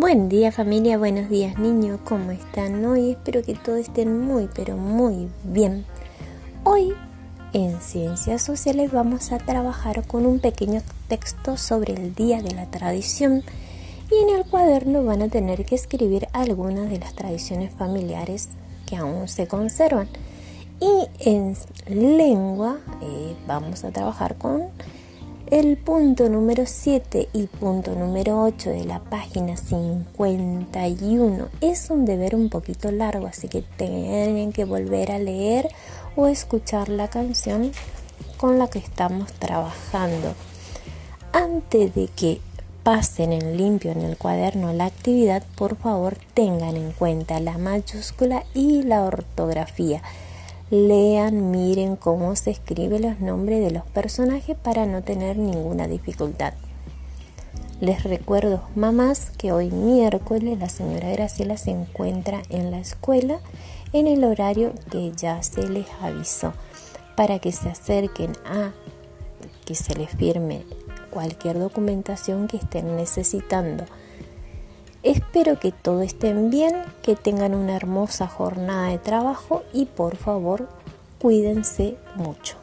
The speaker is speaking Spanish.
Buen día familia, buenos días niños, ¿cómo están hoy? Espero que todos estén muy, pero muy bien. Hoy en Ciencias Sociales vamos a trabajar con un pequeño texto sobre el Día de la Tradición y en el cuaderno van a tener que escribir algunas de las tradiciones familiares que aún se conservan. Y en lengua eh, vamos a trabajar con el punto número 7 y punto número 8 de la página 51 es un deber un poquito largo, así que tienen que volver a leer o escuchar la canción con la que estamos trabajando. Antes de que pasen en limpio en el cuaderno la actividad, por favor tengan en cuenta la mayúscula y la ortografía lean, miren cómo se escriben los nombres de los personajes para no tener ninguna dificultad. Les recuerdo, mamás, que hoy miércoles la señora Graciela se encuentra en la escuela en el horario que ya se les avisó para que se acerquen a que se les firme cualquier documentación que estén necesitando. Espero que todo estén bien, que tengan una hermosa jornada de trabajo y por favor cuídense mucho.